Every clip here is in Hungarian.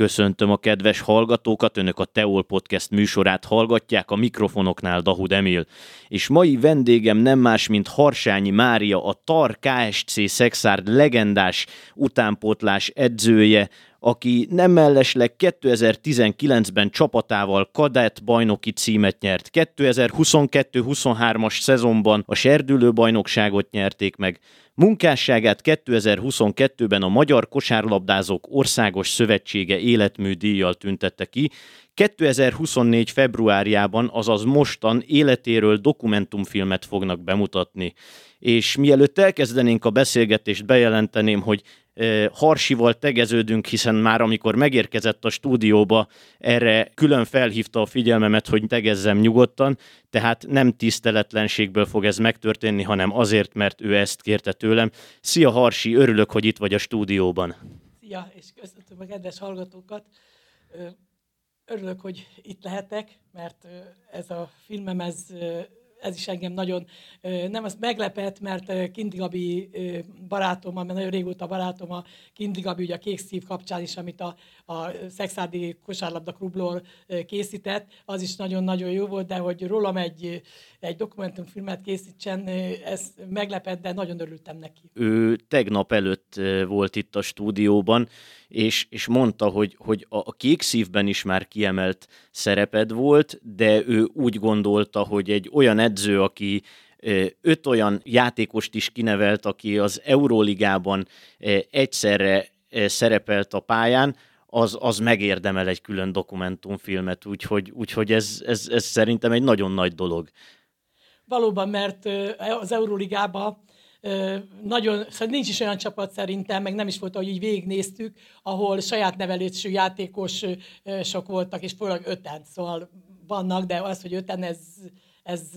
Köszöntöm a kedves hallgatókat, önök a Teol Podcast műsorát hallgatják, a mikrofonoknál Dahud Emil. És mai vendégem nem más, mint Harsányi Mária, a TAR KSC Szexárd legendás utánpótlás edzője, aki nem mellesleg 2019-ben csapatával kadett bajnoki címet nyert. 2022-23-as szezonban a serdülő bajnokságot nyerték meg. Munkásságát 2022-ben a Magyar Kosárlabdázók Országos Szövetsége életműdíjjal tüntette ki, 2024. februárjában, azaz mostan életéről dokumentumfilmet fognak bemutatni. És mielőtt elkezdenénk a beszélgetést, bejelenteném, hogy Harsival tegeződünk, hiszen már amikor megérkezett a stúdióba, erre külön felhívta a figyelmemet, hogy tegezzem nyugodtan, tehát nem tiszteletlenségből fog ez megtörténni, hanem azért, mert ő ezt kérte tőlem. Szia Harsi, örülök, hogy itt vagy a stúdióban. Szia, és köszöntöm a kedves hallgatókat. Örülök, hogy itt lehetek, mert ez a filmem, ez ez is engem nagyon nem az meglepett, mert Kindi Gabi barátom, mert nagyon régóta barátom a Kindi Gabi, ugye a Kék Szív kapcsán is, amit a, a Szexádi kosárlabda klublor készített, az is nagyon-nagyon jó volt, de hogy rólam egy, egy dokumentumfilmet készítsen, ez meglepett, de nagyon örültem neki. Ő tegnap előtt volt itt a stúdióban, és, és mondta, hogy, hogy a kék szívben is már kiemelt szereped volt, de ő úgy gondolta, hogy egy olyan edző, aki öt olyan játékost is kinevelt, aki az Euróligában egyszerre szerepelt a pályán, az, az megérdemel egy külön dokumentumfilmet, úgyhogy, úgyhogy ez, ez, ez szerintem egy nagyon nagy dolog. Valóban, mert az Euróligában nagyon, szóval nincs is olyan csapat szerintem, meg nem is volt, ahogy így végignéztük, ahol saját nevelésű játékosok voltak, és főleg öten, szóval vannak, de az, hogy öten, ez, ez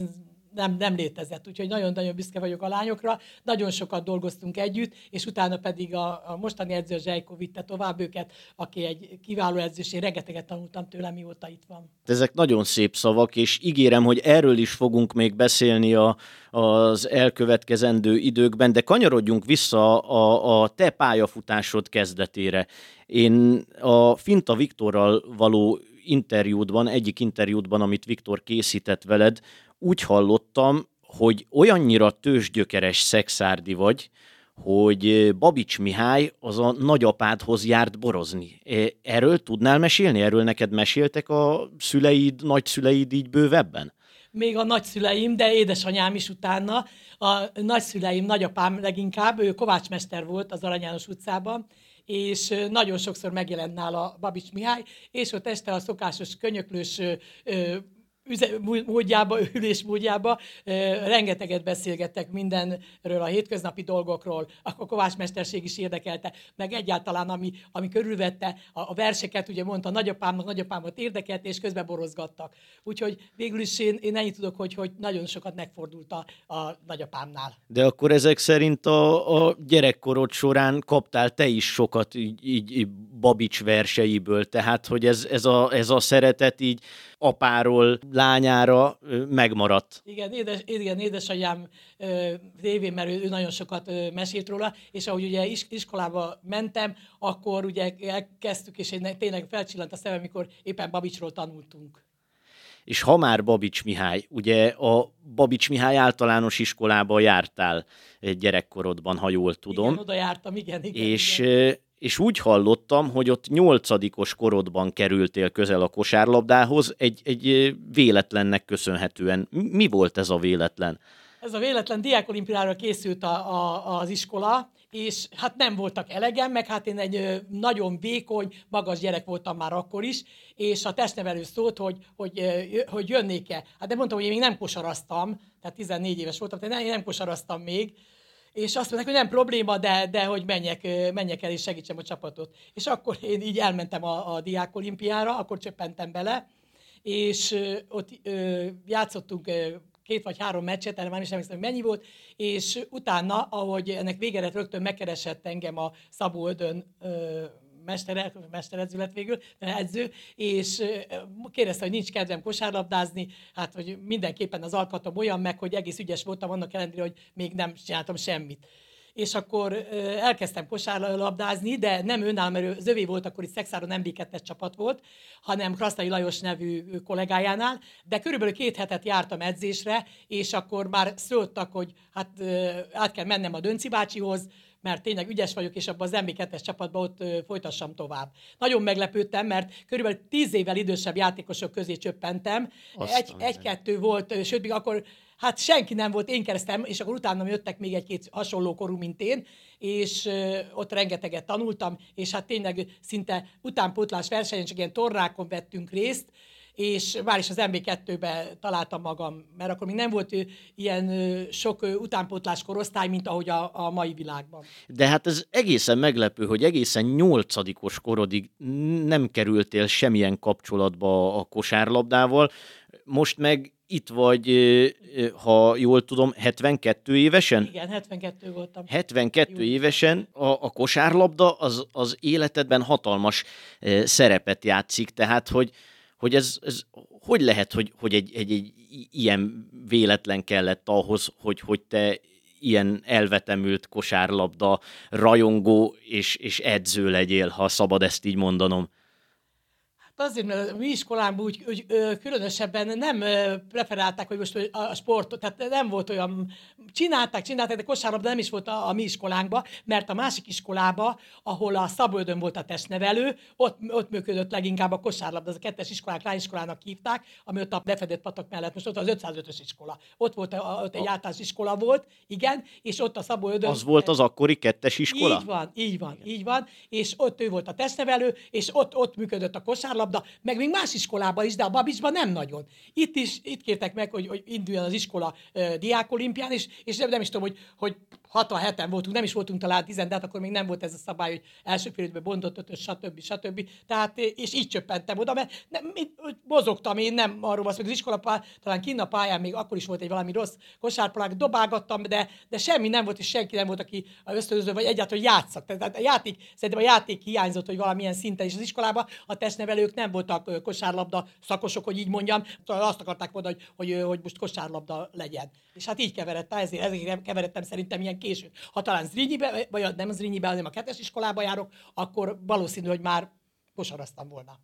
nem, nem létezett. Úgyhogy nagyon-nagyon büszke vagyok a lányokra. Nagyon sokat dolgoztunk együtt, és utána pedig a, a mostani edző Zsejko vitte tovább őket, aki egy kiváló edző, és én rengeteget tanultam tőle, mióta itt van. Ezek nagyon szép szavak, és ígérem, hogy erről is fogunk még beszélni a, az elkövetkezendő időkben, de kanyarodjunk vissza a, a te pályafutásod kezdetére. Én a Finta Viktorral való interjúdban, egyik interjúdban, amit Viktor készített veled, úgy hallottam, hogy olyannyira tőzsgyökeres szexárdi vagy, hogy Babics Mihály az a nagyapádhoz járt borozni. Erről tudnál mesélni? Erről neked meséltek a szüleid, nagyszüleid így bővebben? Még a nagyszüleim, de édesanyám is utána. A nagyszüleim, nagyapám leginkább, ő kovácsmester volt az Arany János utcában, és nagyon sokszor megjelent nála Babics Mihály, és ott este a szokásos könyöklős üze, módjába, ülés módjába, rengeteget beszélgettek mindenről, a hétköznapi dolgokról, akkor Kovács mesterség is érdekelte, meg egyáltalán, ami, ami körülvette a, a verseket, ugye mondta, nagyapámnak nagyapámat érdekelt, és közben borozgattak. Úgyhogy végül is én, én ennyit tudok, hogy, hogy nagyon sokat megfordult a, a nagyapámnál. De akkor ezek szerint a, a gyerekkorod során kaptál te is sokat így, így, így Babics verseiből, tehát hogy ez, ez, a, ez a szeretet így apáról lányára megmaradt. Igen, édes, igen édesanyám révén, mert ő, ő nagyon sokat mesélt róla, és ahogy ugye iskolába mentem, akkor ugye elkezdtük, és én tényleg felcsillant a szemem, amikor éppen Babicsról tanultunk. És ha már Babics Mihály, ugye a Babics Mihály általános iskolába jártál gyerekkorodban, ha jól tudom. Igen, oda jártam, igen. igen és igen és úgy hallottam, hogy ott nyolcadikos korodban kerültél közel a kosárlabdához, egy, egy véletlennek köszönhetően. Mi volt ez a véletlen? Ez a véletlen diákolimpiára készült a, a, az iskola, és hát nem voltak elegem, meg hát én egy nagyon vékony, magas gyerek voltam már akkor is, és a testnevelő szólt, hogy, hogy, hogy jönnék-e. Hát de mondtam, hogy én még nem kosaraztam, tehát 14 éves voltam, tehát én nem kosaraztam még, és azt mondták, hogy nem probléma, de, de hogy menjek, menjek el és segítsem a csapatot. És akkor én így elmentem a, a Diák Olimpiára, akkor csöppentem bele, és ott ö, játszottunk két vagy három meccset, erre már is emlékszem, hogy mennyi volt, és utána, ahogy ennek végére rögtön megkeresett engem a Szabó Ödön ö, mestere, mesteredző lett végül, edző, és kérdezte, hogy nincs kedvem kosárlabdázni, hát hogy mindenképpen az alkatom olyan meg, hogy egész ügyes voltam annak ellenére, hogy még nem csináltam semmit. és akkor elkezdtem kosárlabdázni, de nem önálló, mert az övé volt, akkor itt Szexáron nem 2 csapat volt, hanem Krasztai Lajos nevű kollégájánál, de körülbelül két hetet jártam edzésre, és akkor már szóltak, hogy hát át kell mennem a Dönci bácsihoz, mert tényleg ügyes vagyok, és abban az MB2-es csapatban ott folytassam tovább. Nagyon meglepődtem, mert körülbelül tíz évvel idősebb játékosok közé csöppentem. Egy, egy-kettő volt, sőt, még akkor hát senki nem volt, én keresztem, és akkor utána jöttek még egy-két hasonló korú, mint én, és ott rengeteget tanultam, és hát tényleg szinte utánpótlás versenyen, csak ilyen torrákon vettünk részt, és már is az MB2-be találtam magam, mert akkor még nem volt ilyen sok utánpótlás korosztály, mint ahogy a, a mai világban. De hát ez egészen meglepő, hogy egészen nyolcadikos korodig nem kerültél semmilyen kapcsolatba a kosárlabdával, most meg itt vagy, ha jól tudom, 72 évesen? Igen, 72 voltam. 72 Jó. évesen a, a kosárlabda az, az életedben hatalmas szerepet játszik, tehát hogy, hogy ez, ez hogy lehet, hogy, hogy egy, egy, egy ilyen véletlen kellett ahhoz, hogy, hogy te ilyen elvetemült kosárlabda rajongó és, és edző legyél, ha szabad ezt így mondanom. Azért, mert a mi iskolánkban úgy, úgy különösebben nem preferálták, hogy most a sportot, tehát nem volt olyan, csinálták, csinálták, de kosárlabda nem is volt a, a mi iskolánkban, mert a másik iskolába, ahol a Szaböldön volt a testnevelő, ott, ott működött leginkább a kosárlabda, az a kettes iskolák, lányiskolának hívták, ami ott a lefedett patak mellett, most ott az 505-ös iskola. Ott volt a, ott egy általános iskola volt, igen, és ott a Szaböldön... Az volt az akkori kettes iskola? Így van, így van, igen. így van, és ott ő volt a testnevelő, és ott, ott működött a kosárlabda, kosárlabda, meg még más iskolában is, de a Babisban nem nagyon. Itt is, itt kértek meg, hogy, hogy induljon az iskola uh, diákolimpián, és, és nem, nem is tudom, hogy, hogy 67-en voltunk, nem is voltunk talán 10, de hát akkor még nem volt ez a szabály, hogy első félidőben bontott ötös, stb. stb. Tehát, és így csöppentem oda, mert nem, mozogtam, én nem arról az, hogy az iskola talán kinn a pályán még akkor is volt egy valami rossz kosárpalák, dobálgattam, de, de semmi nem volt, és senki nem volt, aki ösztönöző, vagy egyáltalán, játszak. Tehát a játék, szerintem a játék hiányzott, hogy valamilyen szinten, és az iskolában a testnevelők nem voltak kosárlabda szakosok, hogy így mondjam, azt akarták volna, hogy, hogy, hogy most kosárlabda legyen. És hát így keveredtem, ezért, ezért keveredtem szerintem ilyen későn. Ha talán Zrínyibe, vagy nem Zrínyibe, hanem a kettes iskolába járok, akkor valószínű, hogy már kosaraztam volna.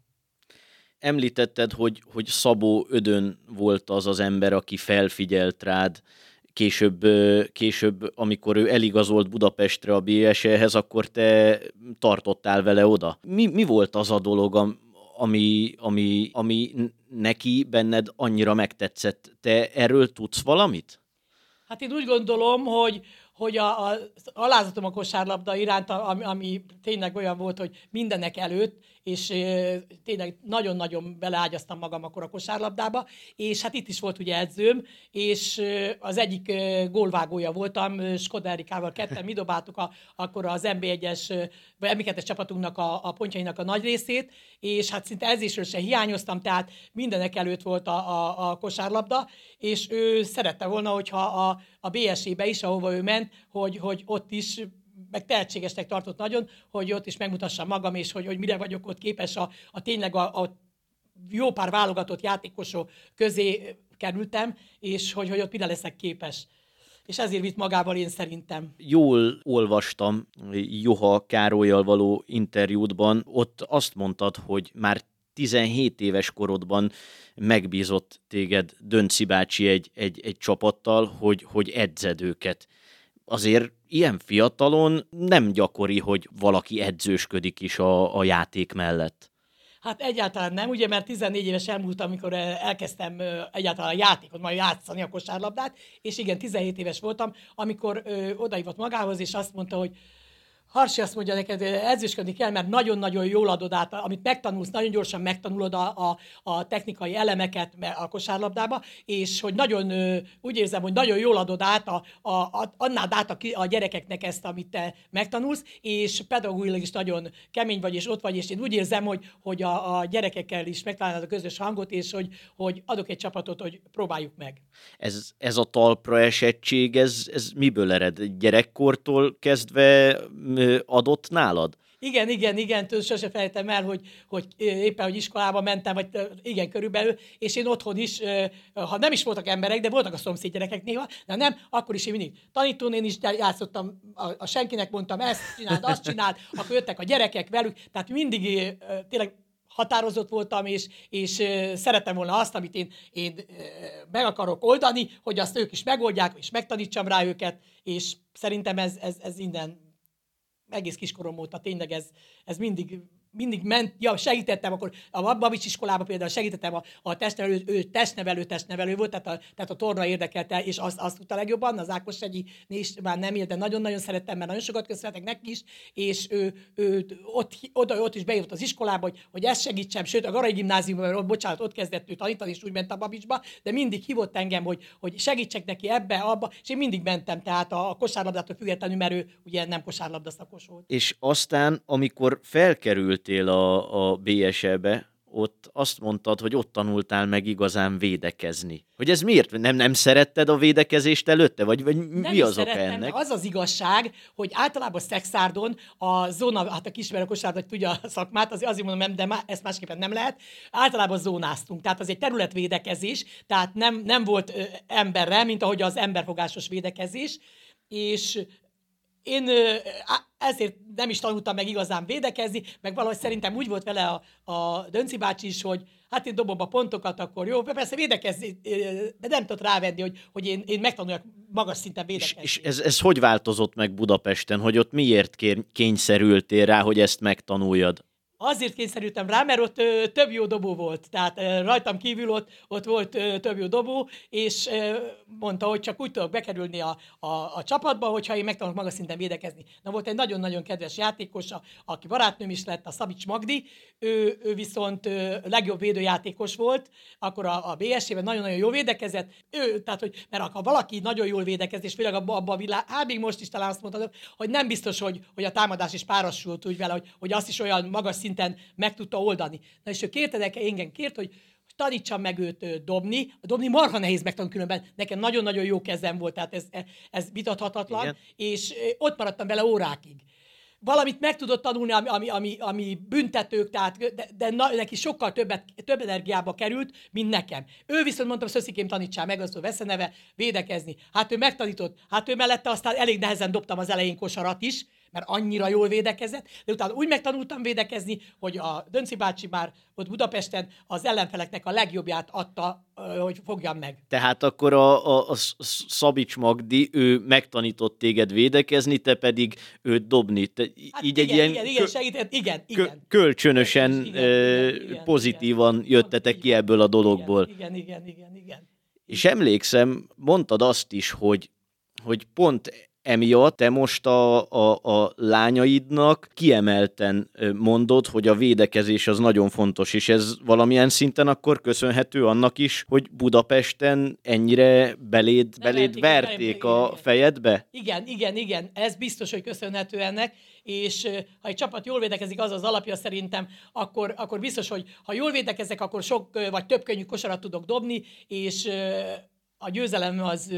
Említetted, hogy, hogy Szabó Ödön volt az az ember, aki felfigyelt rád, később, később, amikor ő eligazolt Budapestre a BSE-hez, akkor te tartottál vele oda. Mi, mi volt az a dolog, ami, ami, ami neki benned annyira megtetszett? Te erről tudsz valamit? Hát én úgy gondolom, hogy, hogy a, a, alázatom a kosárlabda iránt, ami, ami tényleg olyan volt, hogy mindenek előtt, és tényleg nagyon-nagyon beleágyaztam magam akkor a kosárlabdába, és hát itt is volt ugye edzőm, és az egyik gólvágója voltam, Skoda Erikával ketten, mi dobáltuk a, akkor az MB1-es, vagy MB2-es csapatunknak a, a pontjainak a nagy részét, és hát szinte edzésről se hiányoztam, tehát mindenek előtt volt a, a, a kosárlabda, és ő szerette volna, hogyha a, a BSE-be is, ahova ő ment, hogy, hogy ott is meg tehetségesnek tartott nagyon, hogy ott is megmutassam magam, és hogy, hogy mire vagyok ott képes a, a tényleg a, a jó pár válogatott játékosok közé kerültem, és hogy, hogy ott mire leszek képes. És ezért vitt magával én szerintem. Jól olvastam Joha Károlyjal való interjútban, ott azt mondtad, hogy már 17 éves korodban megbízott téged Dönci bácsi egy, egy, egy csapattal, hogy, hogy edzed őket. Azért ilyen fiatalon nem gyakori, hogy valaki edzősködik is a, a játék mellett. Hát egyáltalán nem, ugye, mert 14 éves elmúlt, amikor elkezdtem egyáltalán a játékot, majd játszani a kosárlabdát, és igen, 17 éves voltam, amikor ö, magához, és azt mondta, hogy Harsi azt mondja neked, edzősködni kell, mert nagyon-nagyon jól adod át, amit megtanulsz, nagyon gyorsan megtanulod a, a, a technikai elemeket a kosárlabdába, és hogy nagyon, úgy érzem, hogy nagyon jól adod át, a, a, a, adnád át a, a gyerekeknek ezt, amit te megtanulsz, és pedagógilag is nagyon kemény vagy, és ott vagy, és én úgy érzem, hogy, hogy a, a gyerekekkel is megtalálod a közös hangot, és hogy, hogy adok egy csapatot, hogy próbáljuk meg. Ez, ez a talpra esettség, ez, ez miből ered? Gyerekkortól kezdve adott nálad? Igen, igen, igen, tőle sose felejtem el, hogy, hogy éppen, hogy iskolába mentem, vagy igen, körülbelül, és én otthon is, ha nem is voltak emberek, de voltak a szomszéd gyerekek néha, de nem, akkor is én mindig tanítónén is játszottam, a, a senkinek mondtam, ezt csináld, azt csináld, akkor jöttek a gyerekek velük, tehát mindig tényleg határozott voltam, és, és szeretem volna azt, amit én, én meg akarok oldani, hogy azt ők is megoldják, és megtanítsam rá őket, és szerintem ez, ez, ez innen egész kiskorom óta tényleg ez, ez mindig mindig ment, ja, segítettem, akkor a Babics iskolában például segítettem a, a testnevelő, ő testnevelő, testnevelő volt, tehát a, tehát a torna érdekelte, és azt, azt tudta legjobban, az Ákos Egyi is már nem élt, de nagyon-nagyon szerettem, mert nagyon sokat köszönhetek neki is, és ő, ő ott, oda, ott is bejött az iskolába, hogy, hogy ezt segítsem, sőt a Garai gimnáziumban, bocsánat, ott kezdett ő tanítani, és úgy ment a Babicsba, de mindig hívott engem, hogy, hogy segítsek neki ebbe, abba, és én mindig mentem, tehát a, a kosárlabdától függetlenül, mert ő ugye nem kosárlabda szakos volt. És aztán, amikor felkerült kerültél a, a BSE-be, ott azt mondtad, hogy ott tanultál meg igazán védekezni. Hogy ez miért? Nem, nem szeretted a védekezést előtte? Vagy, vagy nem mi az oka ennek? Az az igazság, hogy általában Szexárdon a zóna, hát a kismerő hogy tudja a szakmát, azért, azért mondom, nem, de má, ezt másképpen nem lehet. Általában zónáztunk, tehát az egy területvédekezés, tehát nem, nem volt ö, emberre, mint ahogy az emberfogásos védekezés, és én ezért nem is tanultam meg igazán védekezni, meg valahogy szerintem úgy volt vele a, a Dönci bácsi is, hogy hát én dobom a pontokat, akkor jó, persze védekezni, de nem tudott rávenni, hogy, hogy én, én megtanuljak magas szinten védekezni. És, és ez, ez hogy változott meg Budapesten, hogy ott miért kényszerültél rá, hogy ezt megtanuljad? Azért kényszerültem rá, mert ott ö, több jó dobó volt. Tehát ö, rajtam kívül ott, ott volt ö, több jó dobó, és ö, mondta, hogy csak úgy tudok bekerülni a, a, a csapatba, hogyha én megtanulok magas szinten védekezni. Na volt egy nagyon-nagyon kedves játékos, a, aki barátnőm is lett, a Szabics Magdi, ő, ő viszont ö, legjobb védőjátékos volt, akkor a, a BSC-ben nagyon-nagyon jól védekezett. Ő, tehát, hogy, mert ha valaki nagyon jól védekezik, és főleg abban abba a világ, hát még most is talán azt mondhatom, hogy nem biztos, hogy, hogy a támadás is párosult úgy vele, hogy, hogy azt is olyan magas szinten meg tudta oldani. Na és ő kérte engem, kért, hogy tanítsam meg őt dobni. A dobni marha nehéz megtanulni különben. Nekem nagyon-nagyon jó kezem volt, tehát ez, ez vitathatatlan, Igen. és ott maradtam vele órákig valamit meg tudott tanulni, ami, ami, ami, ami büntetők, tehát, de, de na, neki sokkal többet, több energiába került, mint nekem. Ő viszont mondta, Szöszikém tanítsál meg, azt a neve, védekezni. Hát ő megtanított, hát ő mellette aztán elég nehezen dobtam az elején kosarat is, mert annyira jól védekezett, de utána úgy megtanultam védekezni, hogy a Dönci bácsi már ott Budapesten az ellenfeleknek a legjobbját adta, hogy fogjam meg. Tehát akkor a, a, a Szabics Magdi, ő megtanított téged védekezni, te pedig őt dobni. Te, hát így igen, egy ilyen igen, igen, segített, igen, igen. Kölcsönösen igen, igen, igen, pozitívan igen, jöttetek igen, ki ebből a dologból. Igen, igen, igen, igen. És emlékszem, mondtad azt is, hogy, hogy pont emiatt te most a, a, a lányaidnak kiemelten mondod, hogy a védekezés az nagyon fontos, és ez valamilyen szinten akkor köszönhető annak is, hogy Budapesten ennyire beléd, beléd verték a fejedbe? Igen, igen, igen, ez biztos, hogy köszönhető ennek, és ha egy csapat jól védekezik, az az alapja szerintem, akkor, akkor biztos, hogy ha jól védekezek, akkor sok vagy több könnyű kosarat tudok dobni, és a győzelem az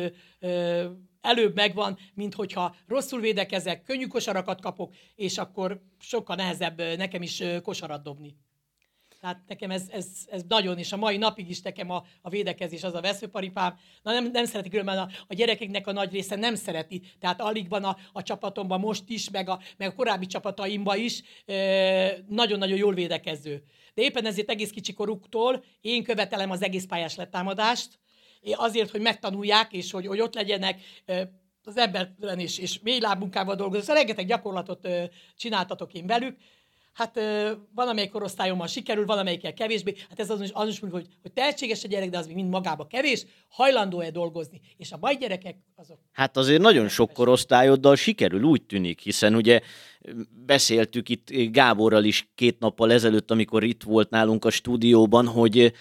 előbb megvan, mint hogyha rosszul védekezek, könnyű kosarakat kapok, és akkor sokkal nehezebb nekem is kosarat dobni. Tehát nekem ez, ez, ez nagyon, és a mai napig is nekem a, a védekezés az a veszőparipám. Na nem, nem szereti különben a, a gyerekeknek a nagy része nem szereti. Tehát alig van a, a csapatomban most is, meg a, meg a korábbi csapataimban is nagyon-nagyon jól védekező. De éppen ezért egész kicsi koruktól én követelem az egész pályás letámadást, azért, hogy megtanulják, és hogy, hogy ott legyenek az embertelen és, és mély lábmunkával dolgozó. Szóval rengeteg gyakorlatot csináltatok én velük. Hát valamelyik korosztályommal sikerül, valamelyikkel kevésbé. Hát ez az, az is mondjuk, hogy, hogy tehetséges a gyerek, de az még mind magába kevés, hajlandó-e dolgozni. És a baj gyerekek azok... Hát azért nagyon sok korosztályoddal sikerül, úgy tűnik, hiszen ugye beszéltük itt Gáborral is két nappal ezelőtt, amikor itt volt nálunk a stúdióban, hogy,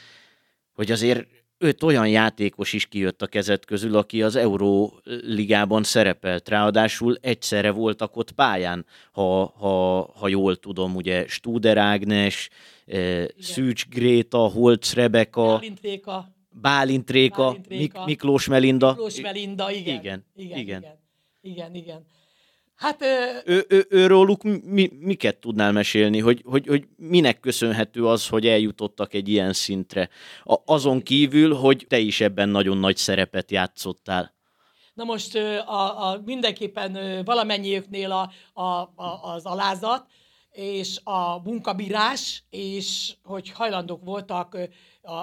hogy azért öt olyan játékos is kijött a kezet közül, aki az Euróligában szerepelt. Ráadásul egyszerre voltak ott pályán, ha, ha, ha jól tudom, ugye Studer Ágnes, eh, Szűcs Gréta, Holc Rebeka, Bálint Réka, Bálint Réka, Bálint Réka Mik- Miklós Melinda. Miklós Melinda, igen. Igen, igen. igen. igen, igen. Hát... Ő, ő, ő róluk mi, miket tudnál mesélni, hogy, hogy, hogy minek köszönhető az, hogy eljutottak egy ilyen szintre? A, azon kívül, hogy te is ebben nagyon nagy szerepet játszottál. Na most a, a, mindenképpen valamennyiüknél a, a, a, az alázat, és a munkabírás, és hogy hajlandók voltak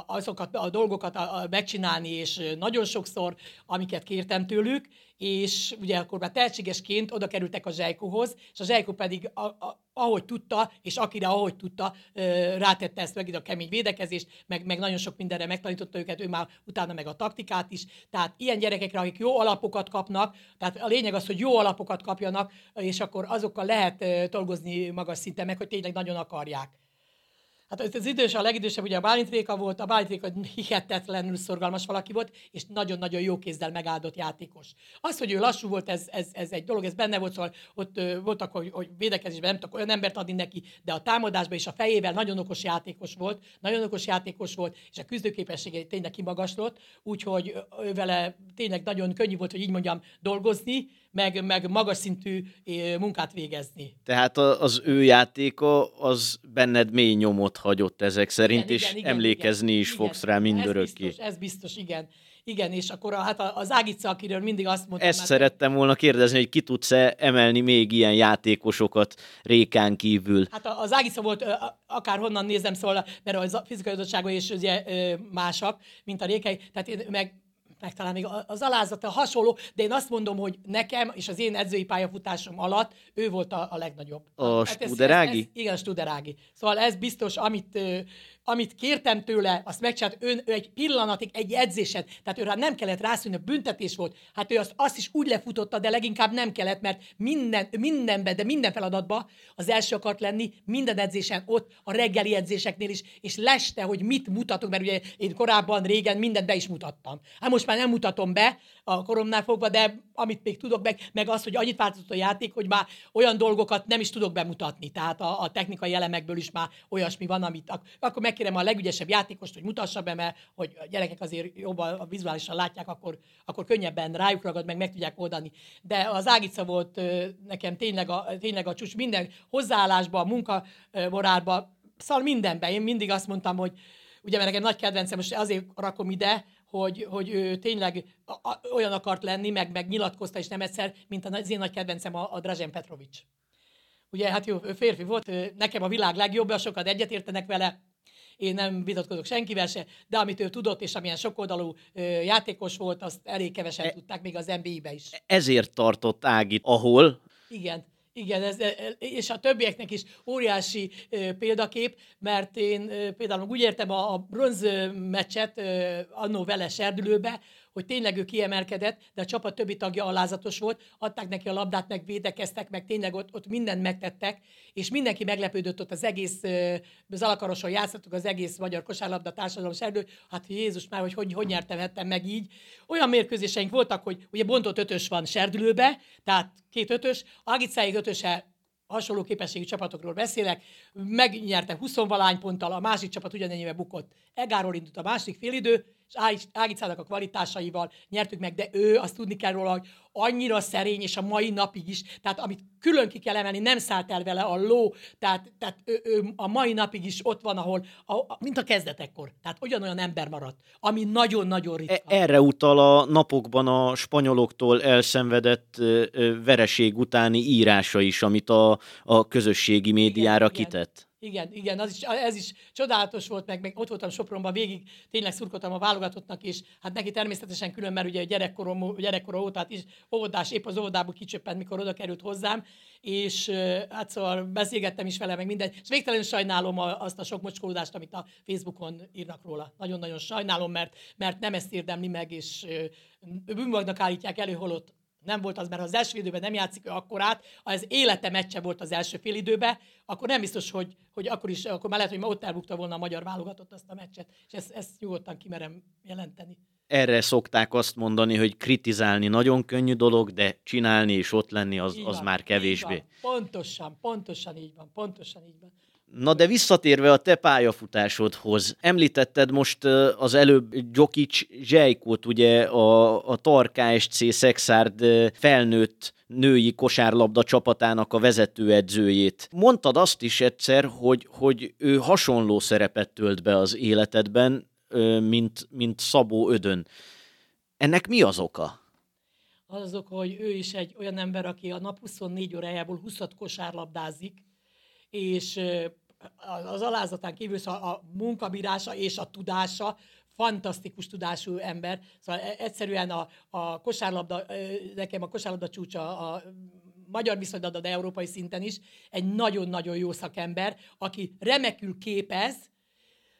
azokat a dolgokat megcsinálni, és nagyon sokszor, amiket kértem tőlük, és ugye akkor már tehetségesként oda kerültek a Zsejkóhoz, és a Zsejkó pedig a, a, ahogy tudta, és akire ahogy tudta, rátette ezt meg, a kemény védekezést, meg, meg nagyon sok mindenre megtanította őket, ő már utána meg a taktikát is. Tehát ilyen gyerekekre, akik jó alapokat kapnak, tehát a lényeg az, hogy jó alapokat kapjanak, és akkor azokkal lehet dolgozni magas szinten, meg hogy tényleg nagyon akarják. Hát az idős, a legidősebb ugye a Bálint Réka volt, a Bálint Réka hihetetlenül szorgalmas valaki volt, és nagyon-nagyon jó kézzel megáldott játékos. Az, hogy ő lassú volt, ez, ez, ez egy dolog, ez benne volt, szóval ott ö, voltak, hogy, hogy védekezésben nem tudok olyan embert adni neki, de a támadásban és a fejével nagyon okos játékos volt, nagyon okos játékos volt, és a küzdőképessége tényleg kimagaslott, úgyhogy vele tényleg nagyon könnyű volt, hogy így mondjam, dolgozni, meg, meg magas szintű munkát végezni. Tehát az ő játéka az benned mély nyomot hagyott ezek szerint, igen, és igen, emlékezni igen, is igen, fogsz rá mindörökké. Ez biztos, ez biztos, igen. Igen, és akkor a, hát az Ágica, akiről mindig azt mondtam... Ezt mert... szerettem volna kérdezni, hogy ki tudsz-e emelni még ilyen játékosokat Rékán kívül? Hát az Ágica volt, akár honnan nézem, szóval, mert a fizikai adottsága is ugye másak, mint a Rékei, tehát én meg meg talán még az alázata hasonló, de én azt mondom, hogy nekem és az én edzői pályafutásom alatt ő volt a, a legnagyobb. A hát Studerági? Ez, ez, igen, Studerági. Szóval ez biztos, amit amit kértem tőle, azt megcsinált ön, ő egy pillanatig, egy edzésen, tehát őre nem kellett rászülni, a büntetés volt. Hát ő azt, azt is úgy lefutotta, de leginkább nem kellett, mert minden, mindenben, de minden feladatban az első akart lenni, minden edzésen, ott a reggeli edzéseknél is, és leste, hogy mit mutatok, mert ugye én korábban, régen mindent be is mutattam. Hát most már nem mutatom be, a koromnál fogva, de amit még tudok meg, meg az, hogy annyit változott a játék, hogy már olyan dolgokat nem is tudok bemutatni. Tehát a, a technikai elemekből is már olyasmi van, amit ak- akkor megkérem a legügyesebb játékost, hogy mutassa be, mert hogy a gyerekek azért jobban a vizuálisan látják, akkor, akkor könnyebben rájuk ragad, meg meg tudják oldani. De az Ágica volt nekem tényleg a, tényleg a csúcs minden hozzáállásban, a munkamorálban, szóval mindenben. Én mindig azt mondtam, hogy ugye mert nekem nagy kedvencem, most azért rakom ide, hogy, hogy ő tényleg olyan akart lenni, meg, meg nyilatkozta is nem egyszer, mint az én nagy kedvencem a, a Drazen Petrovics. Ugye, hát jó, férfi volt, nekem a világ legjobb, sokat egyetértenek vele, én nem vitatkozok senkivel se, de amit ő tudott, és amilyen sokoldalú játékos volt, azt elég kevesen e, tudták, még az NBA-be is. Ezért tartott Ágit, ahol... Igen. Igen, ez, és a többieknek is óriási példakép, mert én például úgy értem a, a bronz meccset annó vele serdülőbe, hogy tényleg ő kiemelkedett, de a csapat többi tagja alázatos volt, adták neki a labdát, meg védekeztek, meg tényleg ott, ott mindent megtettek, és mindenki meglepődött ott az egész, az alakaroson játszottuk az egész magyar kosárlabda társadalom serdő, hát Jézus már, hogy hogy, hogy nyertem meg így. Olyan mérkőzéseink voltak, hogy ugye bontott ötös van serdülőbe, tehát két ötös, Agicáig ötöse hasonló képességű csapatokról beszélek, megnyerte 20 valány ponttal, a másik csapat ugyanennyivel bukott. Egáról indult a másik félidő, és Ágicának a kvalitásaival nyertük meg, de ő, azt tudni kell róla, hogy annyira szerény, és a mai napig is, tehát amit külön ki kell emelni, nem szállt el vele a ló, tehát, tehát ő, ő a mai napig is ott van, ahol, a, a, mint a kezdetekkor. Tehát ugyanolyan ember maradt, ami nagyon-nagyon ritka. E, erre utal a napokban a spanyoloktól elszenvedett vereség utáni írása is, amit a, a közösségi médiára igen, kitett. Igen. Igen, igen, az is, ez is csodálatos volt, meg, meg ott voltam Sopronban, végig tényleg szurkoltam a válogatottnak, és hát neki természetesen külön, mert ugye gyerekkorom, gyerekkorom óta, hát is óvodás, épp az óvodából kicsöppent, mikor oda került hozzám, és hát szóval beszélgettem is vele, meg minden, és végtelenül sajnálom azt a sok mocskolódást, amit a Facebookon írnak róla. Nagyon-nagyon sajnálom, mert, mert nem ezt érdemli meg, és bűnbagnak állítják elő, holott nem volt az, mert az első időben nem játszik ő akkorát, ha ez élete meccse volt az első fél időben, akkor nem biztos, hogy, hogy akkor is, akkor már lehet, hogy ott elbukta volna a magyar válogatott azt a meccset, és ezt, ezt nyugodtan kimerem jelenteni. Erre szokták azt mondani, hogy kritizálni nagyon könnyű dolog, de csinálni és ott lenni az, az van, már kevésbé. Pontosan, pontosan így van, pontosan így van. Na de visszatérve a te pályafutásodhoz, említetted most az előbb Gyokic Zsejkót, ugye a, a Tarka SC Szexárd felnőtt női kosárlabda csapatának a vezetőedzőjét. Mondtad azt is egyszer, hogy, hogy ő hasonló szerepet tölt be az életedben, mint, mint Szabó Ödön. Ennek mi az oka? Az az oka, hogy ő is egy olyan ember, aki a nap 24 órájából 20 kosárlabdázik, és az alázatán kívül szóval a munkabírása és a tudása fantasztikus tudású ember. Szóval e, egyszerűen a, a kosárlabda, nekem a kosárlabda csúcsa a magyar viszonylabda, de európai szinten is, egy nagyon-nagyon jó szakember, aki remekül képez,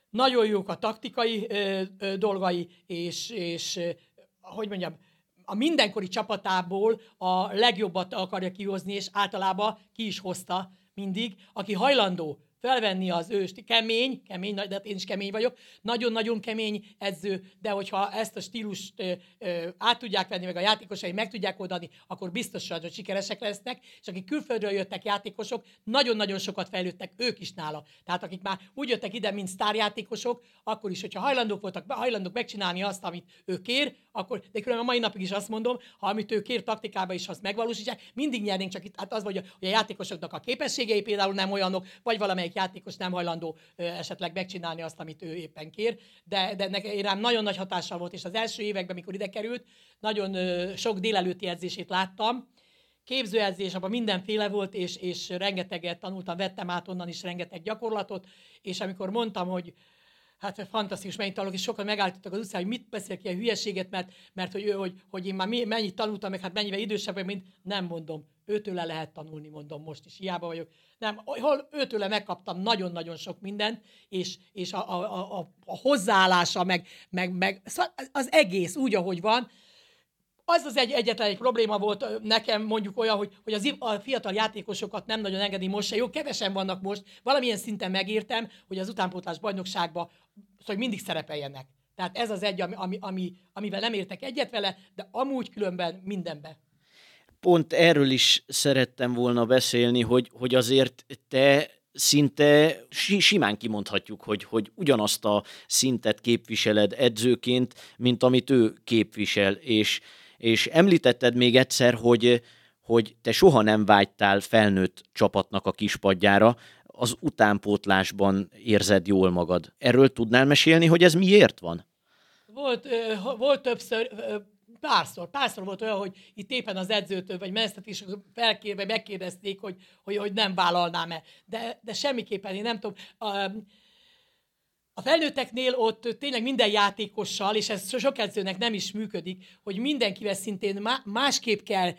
nagyon jók a taktikai ö, ö, dolgai, és, és hogy mondjam, a mindenkori csapatából a legjobbat akarja kihozni, és általában ki is hozta mindig, aki hajlandó felvenni az őst. Kemény, kemény, de hát én is kemény vagyok, nagyon-nagyon kemény edző, de hogyha ezt a stílust át tudják venni, meg a játékosai meg tudják oldani, akkor biztosan, hogy sikeresek lesznek, és akik külföldről jöttek játékosok, nagyon-nagyon sokat fejlődtek ők is nála. Tehát akik már úgy jöttek ide, mint sztárjátékosok, akkor is, hogyha hajlandók voltak, hajlandók megcsinálni azt, amit ő kér, akkor, de különben a mai napig is azt mondom, ha amit ő kér taktikába is, azt megvalósítják, mindig nyernénk, csak itt hát az, a, hogy a játékosoknak a képességei például nem olyanok, vagy valamelyik játékos nem hajlandó esetleg megcsinálni azt, amit ő éppen kér, de, de nekem rám nagyon nagy hatással volt, és az első években, amikor ide került, nagyon sok délelőtti edzését láttam, képzőedzés, abban mindenféle volt, és, és rengeteget tanultam, vettem át onnan is rengeteg gyakorlatot, és amikor mondtam, hogy hát fantasztikus mennyit és sokan megállítottak az utcán, hogy mit beszél ki a hülyeséget, mert, mert hogy, hogy, hogy én már mennyit tanultam, meg hát mennyivel idősebb mint nem mondom. Őtőle lehet tanulni, mondom most is, hiába vagyok. Nem, hol őtőle megkaptam nagyon-nagyon sok mindent, és, és a, a, a, a hozzáállása, meg, meg, meg szóval az egész úgy, ahogy van, az az egy, egyetlen egy probléma volt nekem mondjuk olyan, hogy, hogy az, a fiatal játékosokat nem nagyon engedi most se. Jó, kevesen vannak most. Valamilyen szinten megértem, hogy az utánpótlás bajnokságba hogy mindig szerepeljenek. Tehát ez az egy, ami, ami, ami, amivel nem értek egyet vele, de amúgy különben mindenbe. Pont erről is szerettem volna beszélni, hogy, hogy azért te szinte simán kimondhatjuk, hogy, hogy ugyanazt a szintet képviseled edzőként, mint amit ő képvisel, és, és említetted még egyszer, hogy, hogy te soha nem vágytál felnőtt csapatnak a kispadjára, az utánpótlásban érzed jól magad. Erről tudnál mesélni, hogy ez miért van? Volt, volt többször, párszor, párszor volt olyan, hogy itt éppen az edzőtől, vagy is felkérve megkérdezték, hogy, hogy, hogy nem vállalnám-e. De, de semmiképpen én nem tudom. A felnőtteknél ott tényleg minden játékossal, és ez sok edzőnek nem is működik, hogy mindenkivel szintén másképp kell,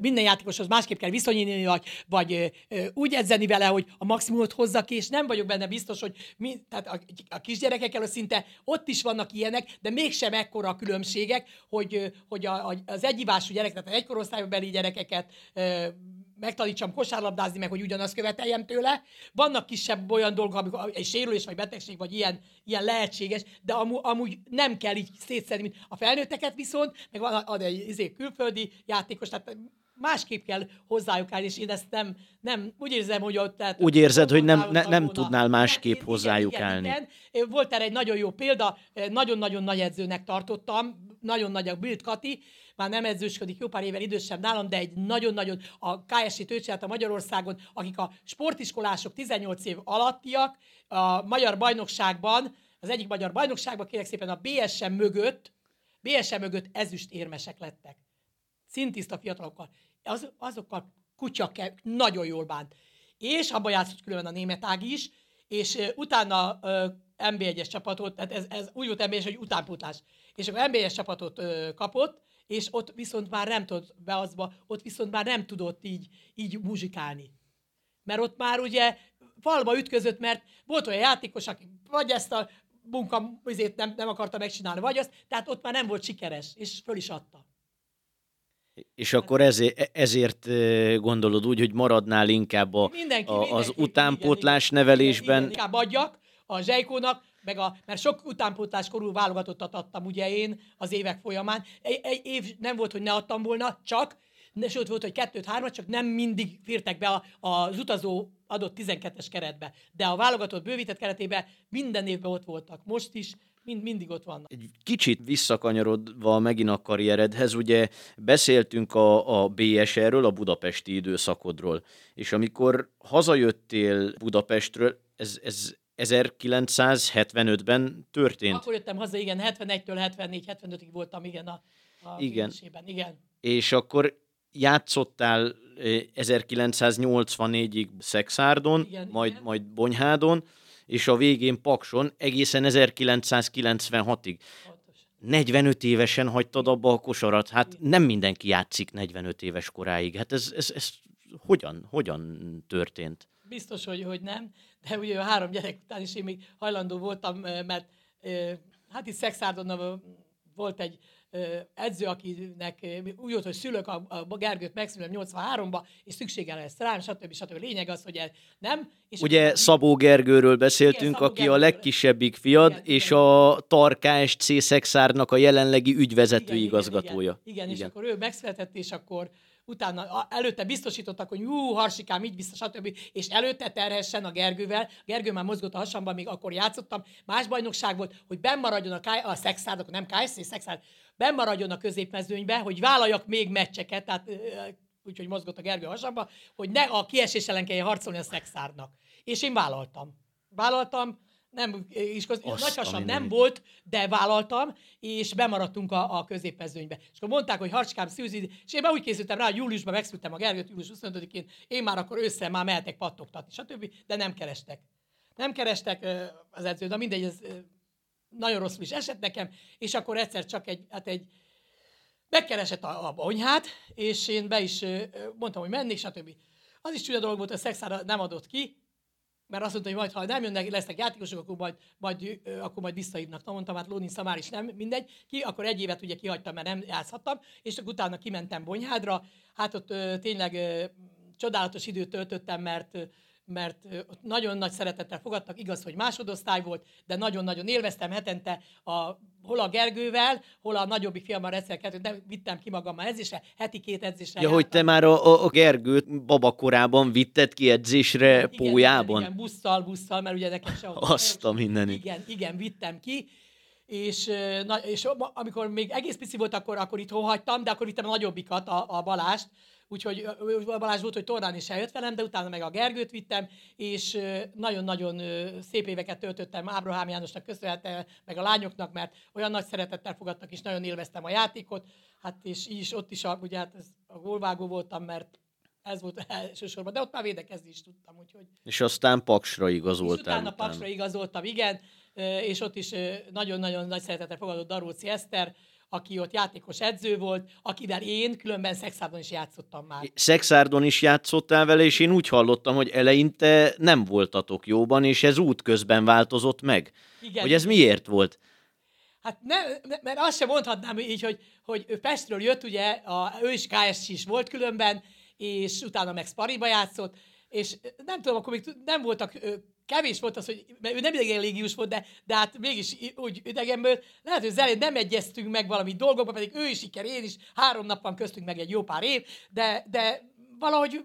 minden játékoshoz másképp kell viszonyulni, vagy, vagy úgy edzeni vele, hogy a maximumot hozza ki, és nem vagyok benne biztos, hogy mi, tehát a, a kisgyerekekkel szinte ott is vannak ilyenek, de mégsem ekkora a különbségek, hogy, hogy a, az egyivású gyerek, tehát egy korosztálybeli gyerekeket megtanítsam kosárlabdázni, meg hogy ugyanazt követeljem tőle. Vannak kisebb olyan dolgok, amikor egy sérülés, vagy betegség, vagy ilyen, ilyen lehetséges, de amú, amúgy nem kell így szétszedni, mint a felnőtteket viszont, meg van ad egy izé, külföldi játékos, tehát másképp kell hozzájuk állni, és én ezt nem, nem úgy érzem, hogy ott... Tehát úgy érzed, hogy nem, ne, nem tudnál másképp igen, hozzájuk igen, állni. Igen. Volt erre egy nagyon jó példa, nagyon-nagyon nagy edzőnek tartottam, nagyon nagy a Bild Kati, már nem edzősködik, jó pár évvel idősebb nálam, de egy nagyon-nagyon a KSC a Magyarországon, akik a sportiskolások 18 év alattiak, a magyar bajnokságban, az egyik magyar bajnokságban, kérek szépen a BSM mögött, BSM mögött ezüst érmesek lettek. Szintiszta fiatalokkal. Az, azokkal kutya kell, nagyon jól bánt. És abban játszott különben a német ág is, és utána uh, MB1-es csapatot, tehát ez, ez úgy volt MB1, hogy utánpótlás. És akkor MB1-es csapatot uh, kapott, és ott viszont már nem tudott beazba, ott viszont már nem tudott így, így muzsikálni. Mert ott már ugye falba ütközött, mert volt olyan játékos, aki vagy ezt a munka nem, nem akarta megcsinálni, vagy azt, tehát ott már nem volt sikeres, és föl is adta. És akkor ezért, ezért gondolod úgy, hogy maradnál inkább a, mindenki, a, az mindenki, utánpótlás igen, nevelésben. Igen, inkább adjak a zsejkónak, meg a, mert sok utánpótlás korú válogatottat adtam ugye én az évek folyamán. Egy, egy év nem volt, hogy ne adtam volna, csak, sőt volt, hogy kettőt, hármat, csak nem mindig fértek be a, az utazó adott 12-es keretbe. De a válogatott bővített keretében minden évben ott voltak. Most is mind, mindig ott vannak. Egy kicsit visszakanyarodva megint a karrieredhez, ugye beszéltünk a, a BSR-ről, a budapesti időszakodról, és amikor hazajöttél Budapestről, ez, ez 1975-ben történt. Akkor jöttem haza, igen, 71-től 74-75-ig voltam, igen, a, a Igen. igen. És akkor játszottál eh, 1984-ig Szexárdon, Igen, majd, igen. majd Bonyhádon, és a végén Pakson egészen 1996-ig. Pontos. 45 évesen hagytad abba a kosarat. Hát nem mindenki játszik 45 éves koráig. Hát ez, ez, ez hogyan, hogyan történt? Biztos, hogy, hogy nem, de ugye a három gyerek után is én még hajlandó voltam, mert hát itt Szexárdon volt egy edző, akinek úgy volt, hogy szülök a, a Gergőt megszülöm 83-ba, és szüksége lesz rám, stb. stb. Lényeg az, hogy nem. És Ugye akkor- Szabó Gergőről beszéltünk, Igen, Szabó aki a Gergőről. legkisebbik fiad, Igen, és igen. a Tarkás C. Szexárnak a jelenlegi ügyvezető Igen, igen, igazgatója. Igen, igen, és akkor ő megszületett, és akkor utána, előtte biztosítottak, hogy jú, harsikám, így biztos, stb. És előtte terhessen a Gergővel. A Gergő már mozgott a hasamban, még akkor játszottam. Más bajnokság volt, hogy benn maradjon a, K- a Szexárd, akkor nem KSC, Szexárd, benn maradjon a középmezőnybe, hogy vállaljak még meccseket, tehát úgyhogy mozgott a Gergő a hasamba, hogy ne a kiesés ellen kelljen harcolni a Szexárdnak. És én vállaltam. Vállaltam, nem, és köz, Azt nagy a hasam nem volt, de vállaltam, és bemaradtunk a, a középmezőnybe. És akkor mondták, hogy Harcskám szűzi, és én már úgy készültem rá, hogy júliusban megszültem a Gergőt, július 25-én, én már akkor ősszel már mehetek pattogtatni, stb., de nem kerestek. Nem kerestek az edző, de mindegy, ez nagyon rosszul is esett nekem, és akkor egyszer csak egy, hát egy, megkeresett a, a bonyhát, és én be is mondtam, hogy mennék, stb. Az is csúnya dolog volt, hogy a szexára nem adott ki, mert azt mondta, hogy majd, ha nem jönnek, lesznek játékosok, akkor majd, majd, akkor majd visszahívnak. Na mondtam, hát Lónin Szamár is nem, mindegy. Ki, akkor egy évet ugye kihagytam, mert nem játszhattam, és akkor utána kimentem Bonyhádra. Hát ott ö, tényleg ö, csodálatos időt töltöttem, mert mert ott nagyon nagy szeretettel fogadtak, igaz, hogy másodosztály volt, de nagyon-nagyon élveztem hetente, a, hol a Gergővel, hol a nagyobbik fiammal kettőt, de vittem ki magammal edzésre, heti két edzésre Ja, hogy te jártam. már a, a, Gergőt babakorában vitted ki edzésre Igen, pójában? Igen, igen, busszal, busszal, mert ugye nekem se Azt a mindenit. Igen, igen, vittem ki, és, na, és amikor még egész pici volt, akkor, akkor itthon hagytam, de akkor vittem a nagyobbikat, a, a Balást, úgyhogy Balázs volt, hogy tornán is eljött velem, de utána meg a Gergőt vittem, és nagyon-nagyon szép éveket töltöttem Ábrahám Jánosnak köszönhetően, meg a lányoknak, mert olyan nagy szeretettel fogadtak, és nagyon élveztem a játékot, hát és így is ott is, a, ugye hát a gólvágó voltam, mert ez volt elsősorban, de ott már védekezni is tudtam, úgyhogy És aztán Paksra és igazoltál. utána Paksra igazoltam, igen, és ott is nagyon-nagyon nagy szeretettel fogadott Daróci Eszter, aki ott játékos edző volt, akivel én különben szexában is játszottam már. Szexárdon is játszottál vele, és én úgy hallottam, hogy eleinte nem voltatok jóban, és ez útközben változott meg. Igen. Hogy ez miért volt? Hát ne, ne, mert azt sem mondhatnám így, hogy, hogy ő Pestről jött, ugye, a, ő is KSC is volt különben, és utána meg Spariba játszott, és nem tudom, akkor még nem voltak, kevés volt az, hogy mert ő nem idegen légius volt, de, de hát mégis úgy idegenből, lehet, hogy az elején nem egyeztünk meg valami dolgokba, pedig ő is siker, én is, három nap van köztünk meg egy jó pár év, de, de valahogy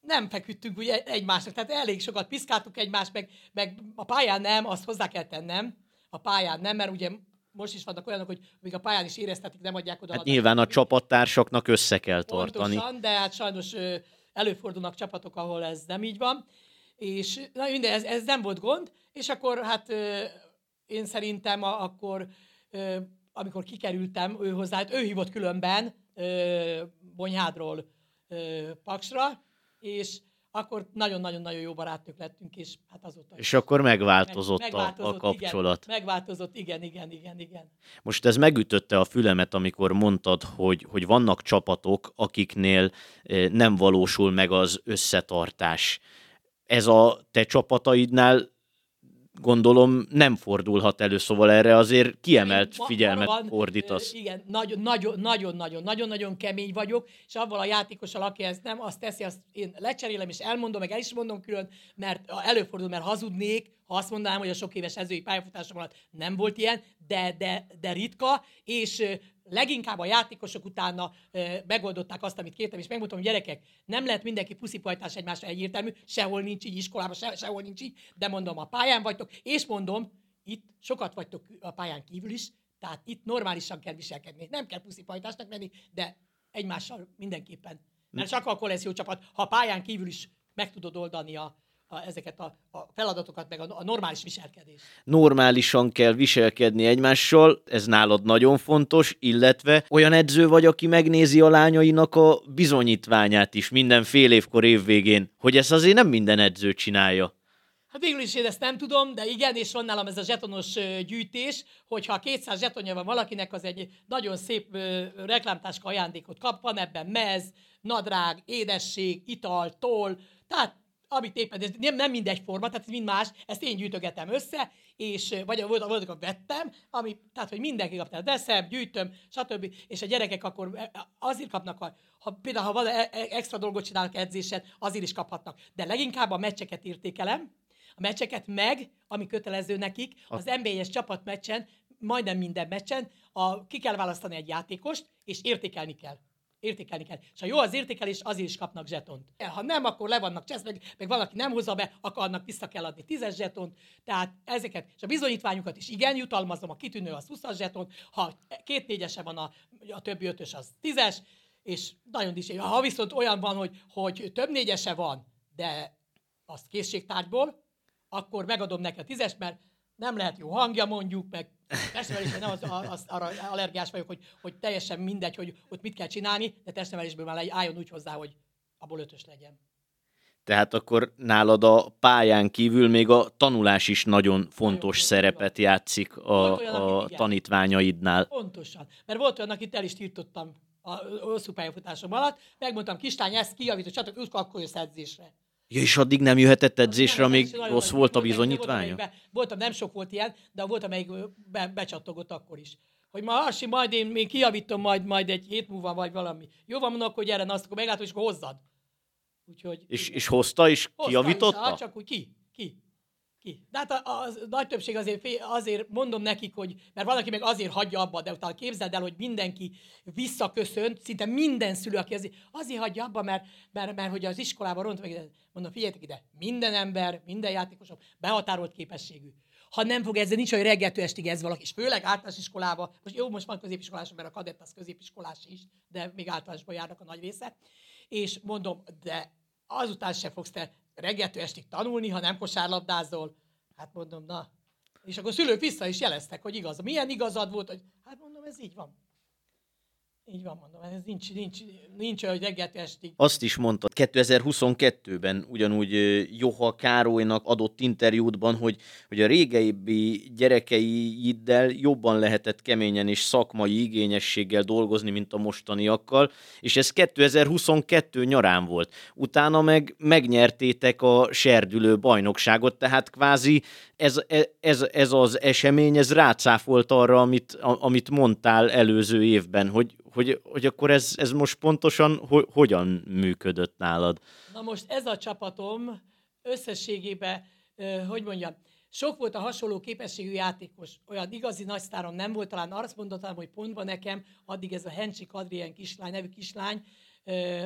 nem feküdtünk ugye egymásnak, tehát elég sokat piszkáltuk egymást, meg, meg a pályán nem, azt hozzá kell tennem, a pályán nem, mert ugye most is vannak olyanok, hogy még a pályán is éreztetik, nem adják oda. Hát a nyilván a csapattársaknak össze kell tartani. Pontosan, de hát sajnos előfordulnak csapatok, ahol ez nem így van. És na minden, ez, ez nem volt gond, és akkor hát én szerintem a, akkor, amikor kikerültem ő hozzá, hát ő hívott különben Bonyhádról Paksra, és akkor nagyon-nagyon-nagyon jó barátnők lettünk, és hát azóta És akkor megváltozott, meg- a, a kapcsolat. Igen, megváltozott, igen, igen, igen, igen. Most ez megütötte a fülemet, amikor mondtad, hogy, hogy vannak csapatok, akiknél nem valósul meg az összetartás. Ez a te csapataidnál gondolom nem fordulhat elő, szóval erre azért kiemelt Ma- figyelmet valóban, fordítasz. Igen, nagyon, nagyon, nagyon, nagyon, nagyon, nagyon kemény vagyok, és avval a játékossal, aki ezt nem, azt teszi, azt én lecserélem, és elmondom, meg el is mondom külön, mert előfordul, mert hazudnék, ha azt mondanám, hogy a sok éves edzői pályafutásom alatt nem volt ilyen, de, de, de ritka, és leginkább a játékosok utána ö, megoldották azt, amit kértem, és megmondtam, hogy gyerekek, nem lehet mindenki puszipajtás egymásra egyértelmű, sehol nincs így, iskolában se, sehol nincs így, de mondom, a pályán vagytok, és mondom, itt sokat vagytok a pályán kívül is, tehát itt normálisan kell viselkedni. Nem kell puszipajtásnak menni, de egymással mindenképpen. Mert csak akkor lesz jó csapat, ha a pályán kívül is meg tudod oldani a, a, ezeket a, a feladatokat, meg a, a normális viselkedést. Normálisan kell viselkedni egymással, ez nálad nagyon fontos, illetve olyan edző vagy, aki megnézi a lányainak a bizonyítványát is minden fél évkor évvégén, hogy ezt azért nem minden edző csinálja. Hát végül is én ezt nem tudom, de igen, és van nálam ez a zsetonos gyűjtés, hogyha 200 zsetonja van valakinek, az egy nagyon szép reklámtáska ajándékot kap, van ebben mez, nadrág, édesség, ital, toll, tehát amit éppen, ez nem, nem mindegy forma, tehát ez mind más, ezt én gyűjtögetem össze, és vagy volt, volt, a vettem, ami, tehát, hogy mindenki kapta, veszem, gyűjtöm, stb. És a gyerekek akkor e, e, azért kapnak, ha például ha van e, extra dolgot csinálnak edzésen, azért is kaphatnak. De leginkább a meccseket értékelem, a meccseket meg, ami kötelező nekik, az NB1-es csapatmeccsen, majdnem minden meccsen, a, ki kell választani egy játékost, és értékelni kell értékelni kell. És ha jó az értékelés, azért is kapnak zsetont. Ha nem, akkor le vannak csesz, meg, meg valaki nem hozza be, akkor annak vissza kell adni 10 zsetont. Tehát ezeket, és a bizonyítványokat is igen, jutalmazom, a kitűnő az 20 zsetont, ha két négyese van, a, a többi ötös az 10 és nagyon is. Ha viszont olyan van, hogy, hogy több négyese van, de az készségtárgyból, akkor megadom neki a tízes, mert nem lehet jó hangja mondjuk, meg testnevelésben nem az, az, arra allergiás vagyok, hogy, hogy teljesen mindegy, hogy ott mit kell csinálni, de testnevelésből már álljon úgy hozzá, hogy abból ötös legyen. Tehát akkor nálad a pályán kívül még a tanulás is nagyon fontos nagyon szerepet van. játszik a, olyan, a tanítványaidnál. Pontosan. Mert volt olyan, akit el is tiltottam a hosszú pályafutásom alatt, megmondtam, kislány, ezt kijavított, csak akkor jössz edzésre. Ja, és addig nem jöhetett edzésre, amíg rossz volt a bizonyítványa? Voltam, voltam, nem sok volt ilyen, de volt, amelyik be, becsattogott akkor is. Hogy ma Hasi, majd én még kijavítom majd, majd egy hét múlva, vagy valami. Jó van, mondok, hogy erre azt akkor meglátom, és akkor hozzad. Úgyhogy, és, és hozta, és hozta kijavította? Is, hát csak úgy ki, ki ki. De hát a, a, nagy többség azért, azért mondom nekik, hogy, mert valaki meg azért hagyja abba, de utána képzeld el, hogy mindenki visszaköszönt, szinte minden szülő, aki azért, azért hagyja abba, mert, mert, mert hogy az iskolában ront meg, mondom, figyeljetek ide, minden ember, minden játékosok behatárolt képességű. Ha nem fog ezzel, nincs, hogy reggeltől estig ez valaki, és főleg általános iskolában, most jó, most van középiskolás, mert a kadett az középiskolás is, de még általánosban járnak a nagy része, és mondom, de azután se fogsz te reggeltől estig tanulni, ha nem kosárlabdázol. Hát mondom, na. És akkor szülők vissza is jeleztek, hogy igaz. Milyen igazad volt, hogy hát mondom, ez így van. Így van, mondom, ez nincs, nincs, nincs hogy reggelt estig. Azt is mondta 2022-ben ugyanúgy Joha Károlynak adott interjútban, hogy, hogy a régebbi gyerekeiddel jobban lehetett keményen és szakmai igényességgel dolgozni, mint a mostaniakkal, és ez 2022 nyarán volt. Utána meg megnyertétek a serdülő bajnokságot, tehát kvázi ez, e, ez, ez az esemény, ez rácáfolt arra, amit, amit mondtál előző évben, hogy, hogy, hogy akkor ez, ez most pontosan ho, hogyan működött nálad? Na most ez a csapatom összességében, hogy mondjam, sok volt a hasonló képességű játékos. Olyan igazi nagy sztárom nem volt, talán azt mondhatom, hogy pontban nekem, addig ez a Hencsik Adrien kislány, nevű kislány,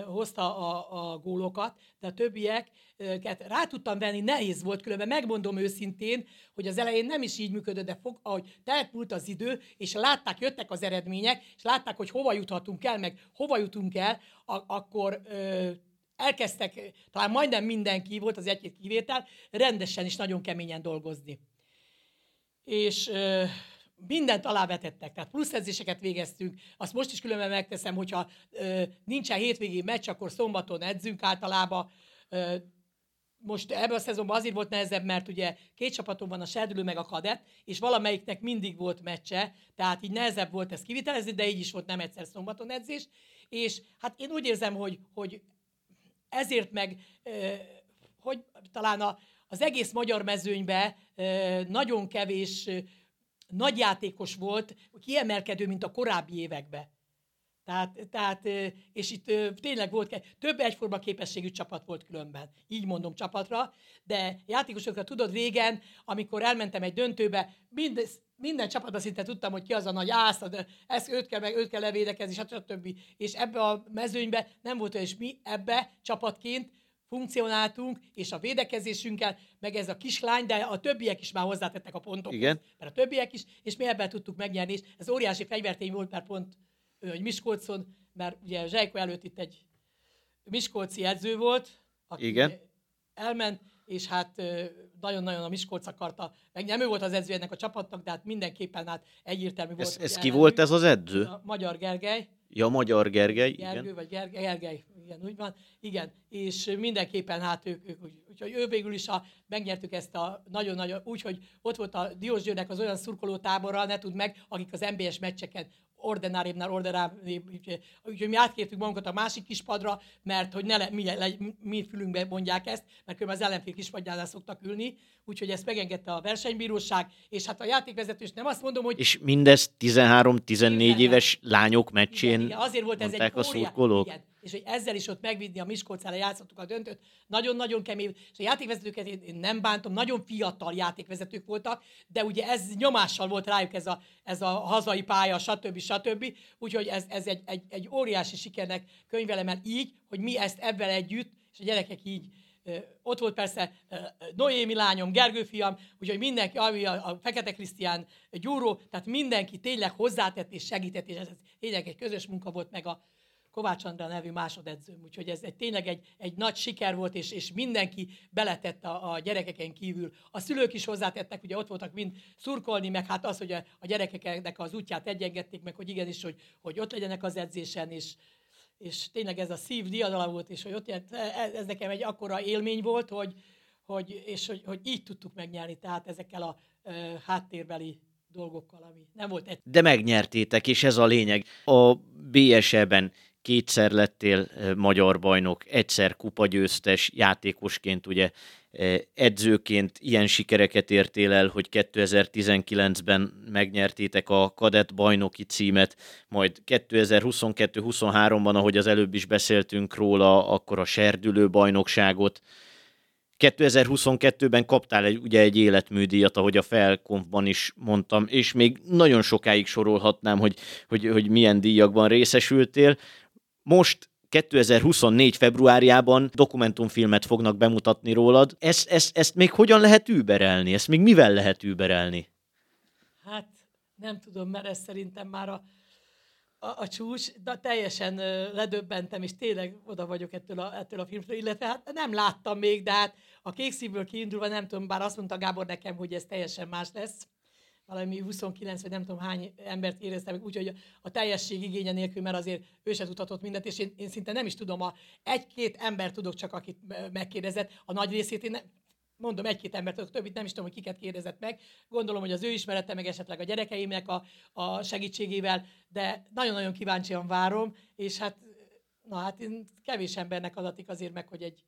hozta a, a gólokat, de a többieket rá tudtam venni, nehéz volt, különben megmondom őszintén, hogy az elején nem is így működött, de fog, ahogy teltmúlt az idő, és látták, jöttek az eredmények, és látták, hogy hova juthatunk el, meg hova jutunk el, a, akkor ö, elkezdtek, talán majdnem mindenki volt az egy-két kivétel, rendesen is nagyon keményen dolgozni. És ö, mindent alávetettek, tehát plusz edzéseket végeztünk, azt most is különben megteszem, hogyha ö, nincsen hétvégi meccs, akkor szombaton edzünk általában, ö, most ebben a szezonban azért volt nehezebb, mert ugye két csapaton van a serdülő meg a kadett, és valamelyiknek mindig volt meccse, tehát így nehezebb volt ezt kivitelezni, de így is volt nem egyszer szombaton edzés, és hát én úgy érzem, hogy, hogy ezért meg, hogy talán a, az egész magyar mezőnybe nagyon kevés nagyjátékos volt, kiemelkedő, mint a korábbi években. Tehát, tehát, és itt tényleg volt, több egyforma képességű csapat volt különben, így mondom csapatra, de játékosokra tudod régen, amikor elmentem egy döntőbe, minden, minden csapatban szinte tudtam, hogy ki az a nagy ász, de ezt őt kell, meg őt kell levédekezni, stb. És ebbe a mezőnybe nem volt olyan, és mi ebbe csapatként funkcionáltunk, és a védekezésünkkel, meg ez a kislány, de a többiek is már hozzátettek a pontokhoz. Igen. Mert a többiek is, és mi ebben tudtuk megnyerni, és ez óriási fegyvertény volt, mert pont hogy Miskolcon, mert ugye Zsejko előtt itt egy Miskolci edző volt, aki Igen. elment, és hát nagyon-nagyon a Miskolc akarta, meg nem ő volt az edző ennek a csapatnak, de hát mindenképpen hát egyértelmű volt. Ez, ez ki volt ez az edző? A Magyar Gergely. Ja, Magyar Gergely, Gergő, igen. vagy Gergely, Gergely, igen, úgy van, igen, és mindenképpen hát ők, ők úgy- úgyhogy ő végül is a, megnyertük ezt a nagyon-nagyon, úgyhogy ott volt a Diós Győrnek az olyan szurkoló tábora, ne tud meg, akik az MBS meccseken ordenárébbnál ordenárébb, úgyhogy, mi átkértük magunkat a másik kispadra, mert hogy ne le, mi, le, mi fülünkbe mondják ezt, mert különben az ellenfél kispadjánál szoktak ülni, úgyhogy ezt megengedte a versenybíróság, és hát a játékvezető is nem azt mondom, hogy És mindez 13-14 Igen, éves lányok meccsén igen, igen, azért volt ez egy a óriá- szurkolók? Igen, és hogy ezzel is ott megvidni a Miskolcára játszottuk a döntőt, nagyon-nagyon kemény, és a játékvezetőket én, nem bántom, nagyon fiatal játékvezetők voltak, de ugye ez nyomással volt rájuk ez a, ez a hazai pálya, stb. stb. Úgyhogy ez, ez egy, egy, egy óriási sikernek könyvelem el így, hogy mi ezt ebben együtt, és a gyerekek így ott volt persze Noémi lányom, Gergő fiam, úgyhogy mindenki, ami a, a Fekete Krisztián, Gyúró, tehát mindenki tényleg hozzátett és segített, és ez, ez tényleg egy közös munka volt meg a Kovács Andrá nevű másodedzőm, úgyhogy ez egy, tényleg egy, egy nagy siker volt, és, és mindenki beletett a, a gyerekeken kívül. A szülők is hozzátettek, ugye ott voltak mind szurkolni, meg hát az, hogy a, a gyerekeknek az útját egyengedték meg, hogy igenis, hogy, hogy ott legyenek az edzésen, és, és tényleg ez a szív diadala volt, és hogy ott ez ez nekem egy akkora élmény volt, hogy, hogy, és hogy, hogy így tudtuk megnyerni, tehát ezekkel a ö, háttérbeli dolgokkal, ami nem volt egy De megnyertétek, és ez a lényeg. A BSE-ben kétszer lettél magyar bajnok, egyszer kupagyőztes, játékosként ugye edzőként ilyen sikereket értél el, hogy 2019-ben megnyertétek a kadett bajnoki címet, majd 2022-23-ban, ahogy az előbb is beszéltünk róla, akkor a serdülő bajnokságot, 2022-ben kaptál egy, ugye egy életműdíjat, ahogy a Felkonfban is mondtam, és még nagyon sokáig sorolhatnám, hogy, hogy, hogy milyen díjakban részesültél. Most 2024. februárjában dokumentumfilmet fognak bemutatni rólad. Ezt, ezt, ezt még hogyan lehet überelni? Ezt még mivel lehet überelni? Hát nem tudom, mert ez szerintem már a, a, a csúcs, de teljesen ledöbbentem, és tényleg oda vagyok ettől a, ettől a filmtől, illetve hát nem láttam még, de hát a kék szívből kiindulva nem tudom, bár azt mondta Gábor nekem, hogy ez teljesen más lesz, valami 29 vagy nem tudom hány embert éreztem úgyhogy a, teljesség igénye nélkül, mert azért ő se tudhatott mindent, és én, én szinte nem is tudom, a egy-két ember tudok csak, akit me- megkérdezett, a nagy részét én nem, mondom, egy-két embert tudok, többit nem is tudom, hogy kiket kérdezett meg. Gondolom, hogy az ő ismerete, meg esetleg a gyerekeimnek a, a segítségével, de nagyon-nagyon kíváncsian várom, és hát, na hát én kevés embernek adatik azért meg, hogy egy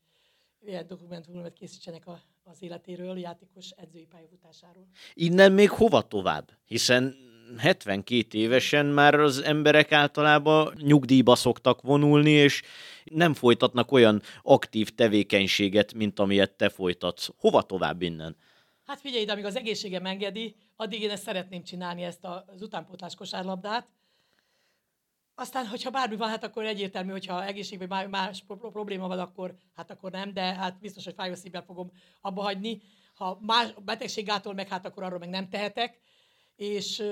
ilyen dokumentumfilmet készítsenek a, az életéről, játékos edzői pályafutásáról. Innen még hova tovább? Hiszen 72 évesen már az emberek általában nyugdíjba szoktak vonulni, és nem folytatnak olyan aktív tevékenységet, mint amilyet te folytatsz. Hova tovább innen? Hát figyelj, de amíg az egészségem engedi, addig én ezt szeretném csinálni, ezt az utánpótlás kosárlabdát. Aztán, hogyha bármi van, hát akkor egyértelmű, hogyha egészség vagy má- más pro- pro- probléma van, akkor, hát akkor nem, de hát biztos, hogy fájó szívvel fogom abba hagyni. Ha más betegségától meg, hát akkor arról meg nem tehetek. És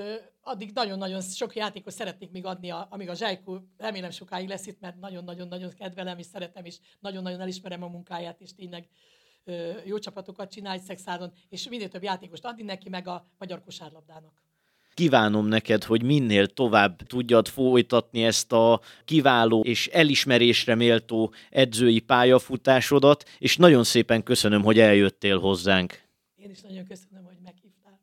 addig nagyon-nagyon sok játékot szeretnék még adni, amíg a Zsajkó remélem sokáig lesz itt, mert nagyon-nagyon-nagyon kedvelem és szeretem, és nagyon-nagyon elismerem a munkáját, és tényleg jó csapatokat csinál szexádon, és minél több játékost adni neki, meg a magyar kosárlabdának. Kívánom neked, hogy minél tovább tudjad folytatni ezt a kiváló és elismerésre méltó edzői pályafutásodat, és nagyon szépen köszönöm, hogy eljöttél hozzánk. Én is nagyon köszönöm, hogy meghívtál.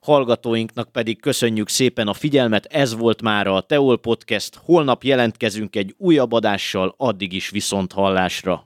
Hallgatóinknak pedig köszönjük szépen a figyelmet, ez volt már a Teol Podcast, holnap jelentkezünk egy újabb adással, addig is viszont hallásra.